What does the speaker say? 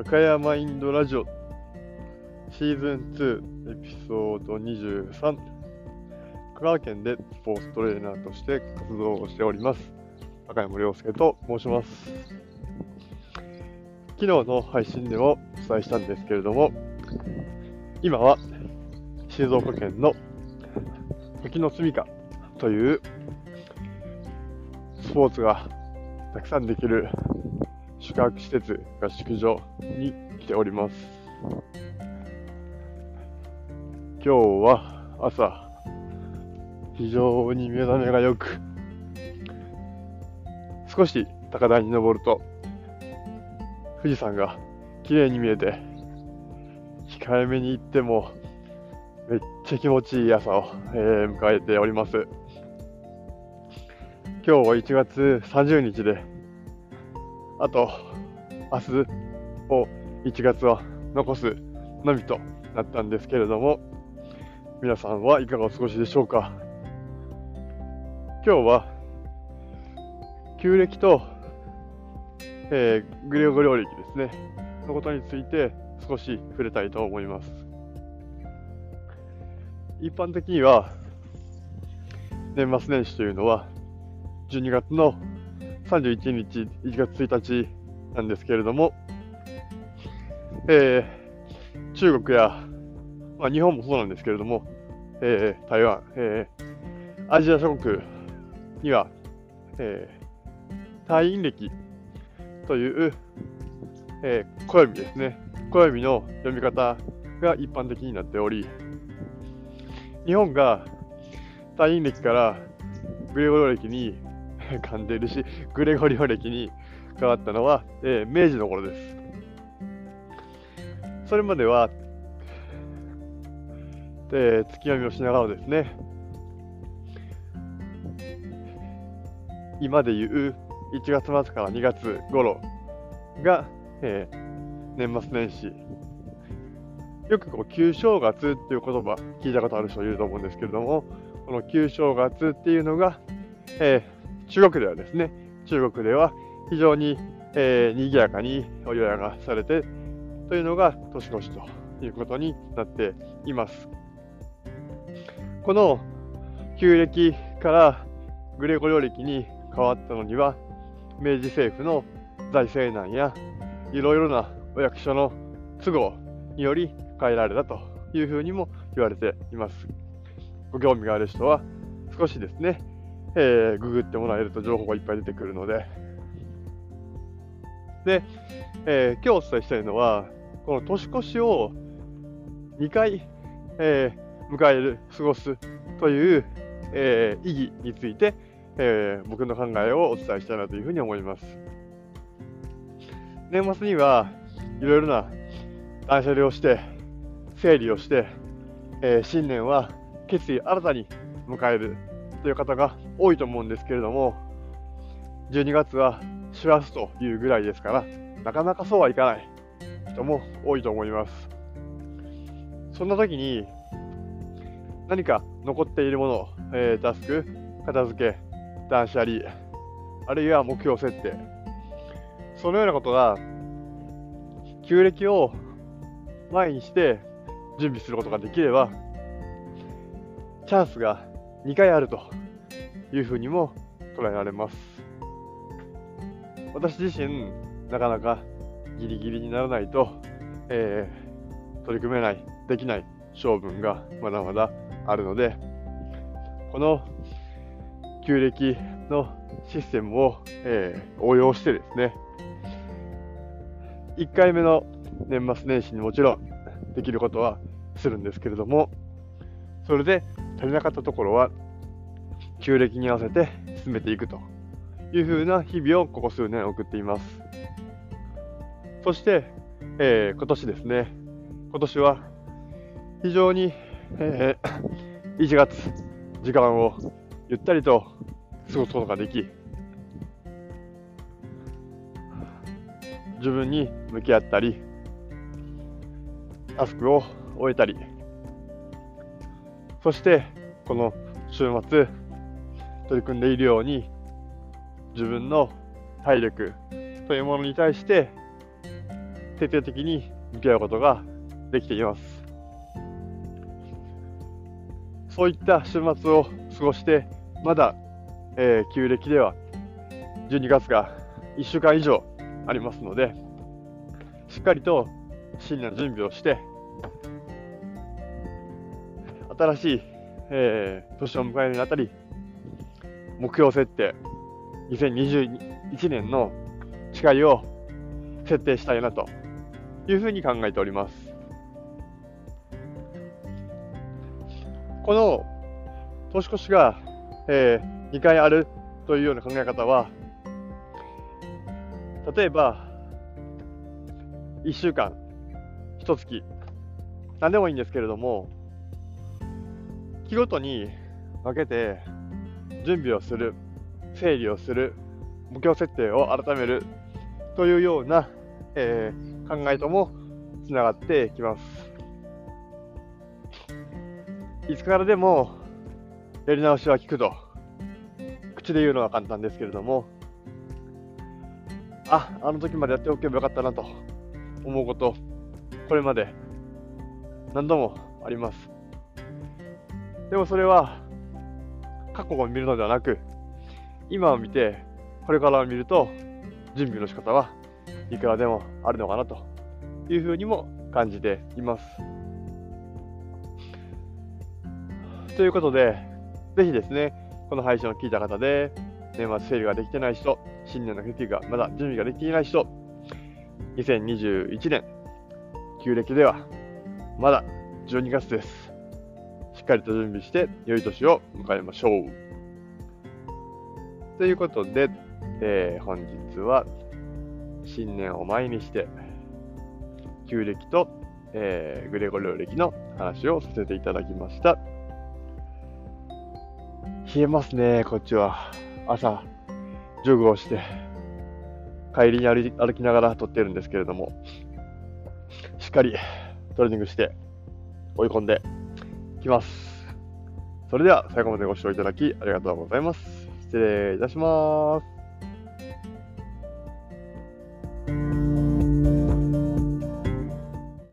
赤山インドラジオ。シーズン2エピソード23香川県でスポーツトレーナーとして活動をしております。赤山亮介と申します。昨日の配信でもお伝えしたんですけれども今は静岡県の時の住処というスポーツがたくさんできる宿泊施設、合宿所に来ております。今日は朝、非常に目覚めが良く、少し高台に登ると、富士山が綺麗に見えて、控えめに行っても、めっちゃ気持ちいい朝を、えー、迎えております。今日は1月30日で、あと、明日を1月は残すのみとなったんですけれども、皆さんはいかがお過ごしでしょうか。今日は、旧暦と、えー、グレゴリオ暦ですね、のことについて少し触れたいと思います。一般的には、年末年始というのは、12月の31日、1月1日なんですけれども、えー、中国や、まあ、日本もそうなんですけれども、えー、台湾、えー、アジア諸国には、えー、退院歴という、えー、暦ですね。暦の読み方が一般的になっており、日本が退院歴からグレゴリオ歴に 噛んでるし、グレゴリオ歴に変わったのは、えー、明治の頃です。それまでは、えー、月読みをしながらですね、今でいう1月末から2月頃が、えー、年末年始。よくこう旧正月っていう言葉聞いたことある人いると思うんですけれども、この旧正月っていうのが、えー、中国ではですね、中国では非常に、えー、賑やかにお祝いがされてというのが年越しということになっています。この旧暦からグレゴリオ暦に変わったのには明治政府の財政難やいろいろなお役所の都合により変えられたというふうにも言われています。ご興味がある人は少しですね、えー、ググってもらえると情報がいっぱい出てくるので、で、えー、今日お伝えしたいのは、この年越しを2回、えー、迎える、過ごすという、えー、意義について、え僕の考えをお伝えしたいなというふうに思います。年末にはいろいろな断捨離をして、整理をして、え新年は決意新たに迎えるという方が多いと思うんですけれども、12月は師走というぐらいですから、なかなかそうはいかない人も多いと思います。そんな時に、何か残っているもの、えー、タスク、片付け、断捨離、あるいは目標設定、そのようなことが、旧暦を前にして準備することができれば、チャンスが2回あるというふうにも捉えられます。私自身、なかなかギリギリにならないと、えー、取り組めない、できない性分がまだまだあるので、この旧暦のシステムを、えー、応用してですね、1回目の年末年始にもちろんできることはするんですけれども、それで足りなかったところは、旧暦に合わせて進めていくというふうな日々をここ数年送っています。そして、えー、今年ですね、今年は非常に、えー、1月、時間をゆったりと過ごすことができ、自分に向き合ったり、タスクを終えたり、そしてこの週末取り組んでいるように自分の体力というものに対して徹底的に向き合うことができています。そういった週末を過ごして、まだ、えー、旧暦では12月が1週間以上ありますので、しっかりと新年の準備をして、新しい、えー、年を迎えるにあたり、目標設定、2021年の誓いを設定したいなというふうに考えております。この年越しが、えー、2回あるというような考え方は、例えば、1週間、1月、何でもいいんですけれども、日ごとに分けて準備をする、整理をする、目標設定を改めるというような、えー、考えともつながってきます。いつからでもやり直しは効くと、口で言うのは簡単ですけれども、あ、あの時までやっておけばよかったなと思うこと、これまで何度もあります。でもそれは過去を見るのではなく、今を見て、これからを見ると、準備の仕方はいくらでもあるのかなというふうにも感じています。ということで、ぜひですね、この配信を聞いた方で、年末整理ができてない人、新年の決意がまだ準備ができていない人、2021年、旧暦ではまだ12月です。しっかりと準備して、良い年を迎えましょう。ということで、えー、本日は新年を前にして、旧暦と、えー、グレゴリオ暦の話をさせていただきました。冷えますね、こっちは。朝、ジョグをして、帰りに歩歩きながら撮ってるんですけれども、しっかりトレーニングして追い込んできます。それでは最後までご視聴いただきありがとうございます。失礼いたします。